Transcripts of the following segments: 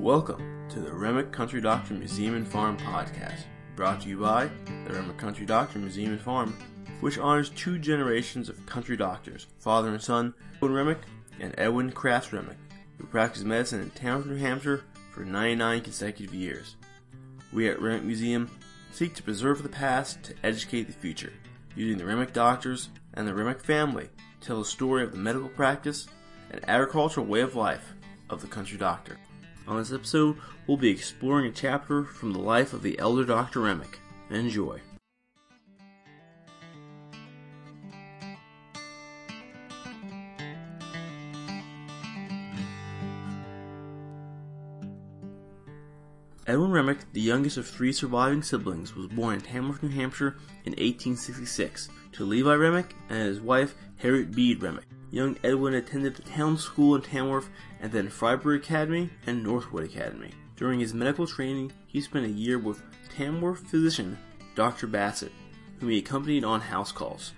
Welcome to the Remick Country Doctor Museum and Farm podcast, brought to you by the Remick Country Doctor Museum and Farm, which honors two generations of country doctors, father and son, Edwin Remick and Edwin Crafts Remick, who practiced medicine in Tamworth, New Hampshire for 99 consecutive years. We at Remick Museum seek to preserve the past to educate the future, using the Remick doctors and the Remick family to tell the story of the medical practice and agricultural way of life of the country doctor. On this episode, we'll be exploring a chapter from the life of the elder Dr. Remick. Enjoy. Edwin Remick, the youngest of three surviving siblings, was born in Tamworth, New Hampshire in 1866 to Levi Remick and his wife Harriet Bede Remick. Young Edwin attended the town school in Tamworth and then Fryeburg Academy and Northwood Academy. During his medical training, he spent a year with Tamworth physician Dr. Bassett, whom he accompanied on house calls.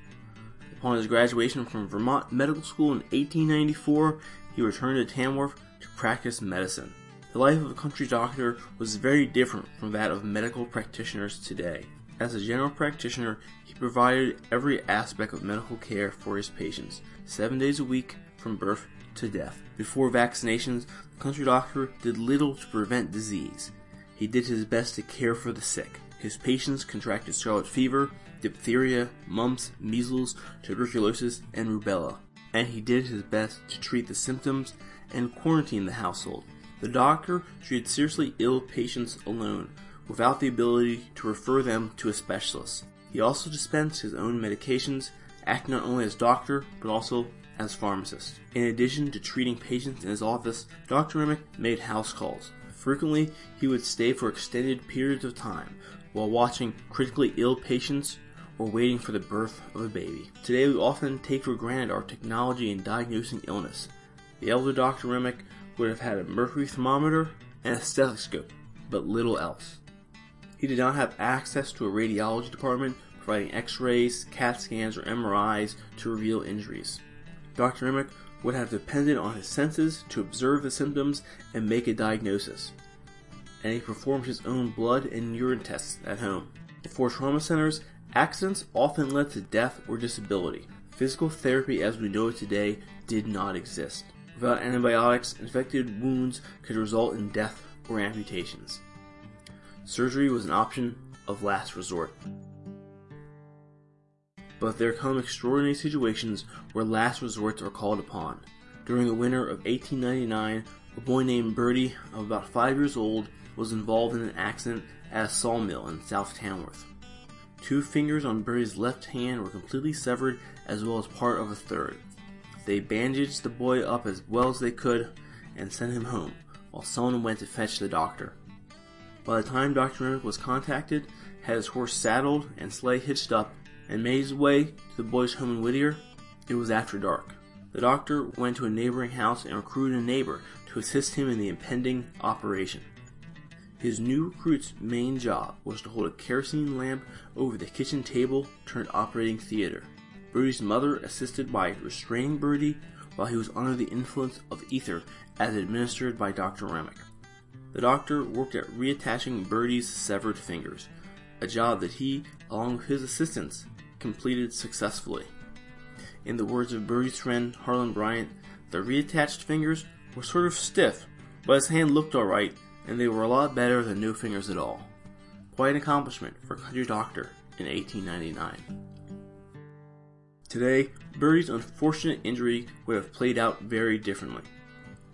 Upon his graduation from Vermont Medical School in 1894, he returned to Tamworth to practice medicine. The life of a country doctor was very different from that of medical practitioners today. As a general practitioner, he provided every aspect of medical care for his patients, seven days a week from birth to death. Before vaccinations, the country doctor did little to prevent disease. He did his best to care for the sick. His patients contracted scarlet fever, diphtheria, mumps, measles, tuberculosis, and rubella, and he did his best to treat the symptoms and quarantine the household. The doctor treated seriously ill patients alone, without the ability to refer them to a specialist. He also dispensed his own medications, acting not only as doctor, but also as pharmacist. In addition to treating patients in his office, Dr. Remick made house calls. Frequently, he would stay for extended periods of time while watching critically ill patients or waiting for the birth of a baby. Today, we often take for granted our technology in diagnosing illness. The elder Dr. Remick would have had a mercury thermometer and a stethoscope, but little else. He did not have access to a radiology department providing x-rays, CAT scans, or MRIs to reveal injuries. Dr. Remick would have depended on his senses to observe the symptoms and make a diagnosis. And he performed his own blood and urine tests at home. Before trauma centers, accidents often led to death or disability. Physical therapy as we know it today did not exist. Without antibiotics, infected wounds could result in death or amputations. Surgery was an option of last resort. But there come extraordinary situations where last resorts are called upon. During the winter of 1899, a boy named Bertie, of about five years old, was involved in an accident at a sawmill in South Tamworth. Two fingers on Bertie's left hand were completely severed, as well as part of a third. They bandaged the boy up as well as they could and sent him home, while someone went to fetch the doctor. By the time Dr. Remick was contacted, had his horse saddled and sleigh hitched up, and made his way to the boy's home in Whittier, it was after dark. The doctor went to a neighboring house and recruited a neighbor to assist him in the impending operation. His new recruit's main job was to hold a kerosene lamp over the kitchen table turned operating theater. Bertie's mother assisted by restraining Bertie while he was under the influence of ether as administered by Dr. Remick. The doctor worked at reattaching Bertie's severed fingers, a job that he, along with his assistants, completed successfully. In the words of Bertie's friend Harlan Bryant, the reattached fingers were sort of stiff, but his hand looked alright, and they were a lot better than no fingers at all. Quite an accomplishment for a country doctor in 1899. Today, Bertie's unfortunate injury would have played out very differently.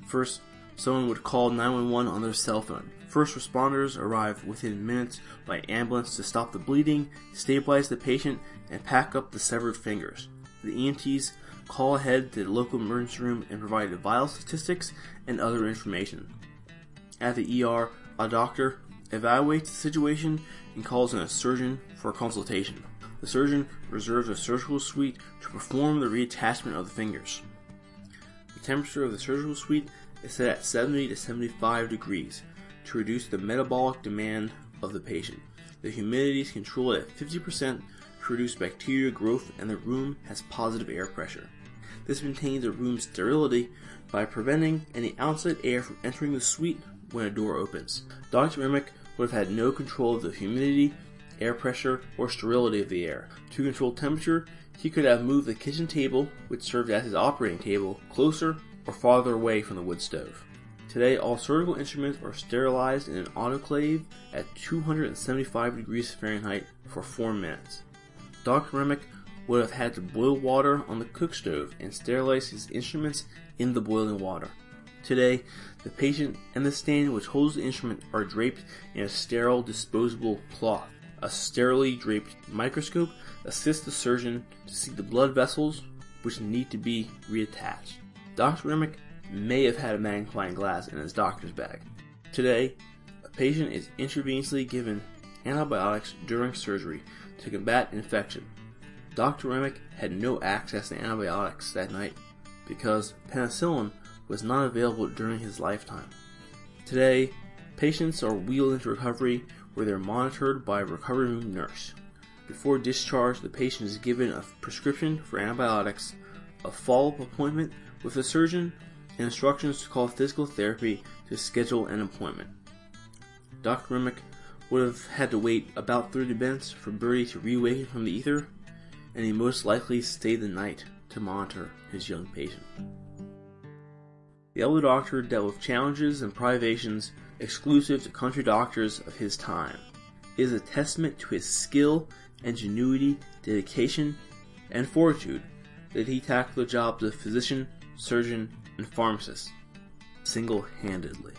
First, someone would call 911 on their cell phone. First responders arrive within minutes by ambulance to stop the bleeding, stabilize the patient, and pack up the severed fingers. The EMTs call ahead to the local emergency room and provide vital statistics and other information. At the ER, a doctor evaluates the situation and calls in a surgeon for a consultation. The surgeon reserves a surgical suite to perform the reattachment of the fingers. The temperature of the surgical suite is set at 70 to 75 degrees to reduce the metabolic demand of the patient. The humidity is controlled at 50% to reduce bacterial growth and the room has positive air pressure. This maintains the room's sterility by preventing any outside air from entering the suite when a door opens. Dr. Remick would have had no control of the humidity, air pressure, or sterility of the air. To control temperature, he could have moved the kitchen table, which served as his operating table, closer or farther away from the wood stove. Today, all surgical instruments are sterilized in an autoclave at 275 degrees Fahrenheit for 4 minutes. Dr. Remick would have had to boil water on the cook stove and sterilize his instruments in the boiling water. Today, the patient and the stand which holds the instrument are draped in a sterile disposable cloth. A sterilely draped microscope assists the surgeon to see the blood vessels which need to be reattached. Dr. Remick may have had a magnifying glass in his doctor's bag. Today, a patient is intravenously given antibiotics during surgery to combat infection. Dr. Remick had no access to antibiotics that night because penicillin was not available during his lifetime. Today, patients are wheeled into recovery where they're monitored by a recovery room nurse. Before discharge, the patient is given a prescription for antibiotics, a follow-up appointment with a surgeon, and instructions to call physical therapy to schedule an appointment. Dr. Remick would have had to wait about 30 minutes for Bertie to reawaken from the ether, and he most likely stayed the night to monitor his young patient. The elder doctor dealt with challenges and privations exclusive to country doctors of his time. It is a testament to his skill, ingenuity, dedication, and fortitude that he tackled the jobs of physician, surgeon, and pharmacist single handedly.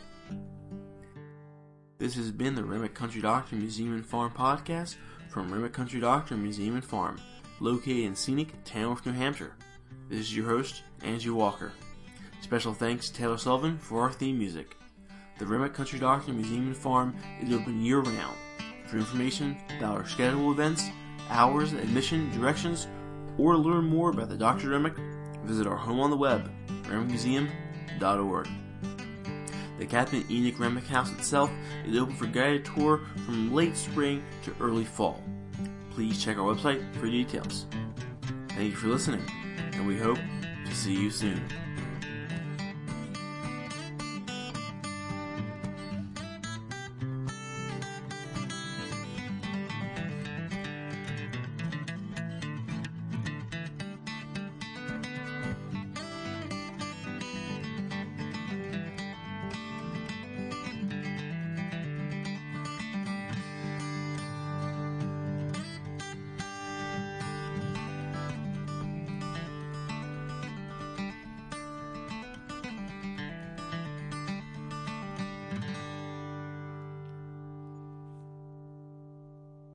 This has been the Remick Country Doctor Museum and Farm podcast from Remick Country Doctor Museum and Farm, located in scenic Tamworth, New Hampshire. This is your host, Angie Walker. Special thanks to Taylor Sullivan for our theme music. The Remick Country Doctor Museum and Farm is open year round. For information about our scheduled events, hours, admission, directions, or to learn more about the Dr. Remick, visit our home on the web, remickmuseum.org. The Captain Enoch Remick House itself is open for guided tour from late spring to early fall. Please check our website for details. Thank you for listening, and we hope to see you soon.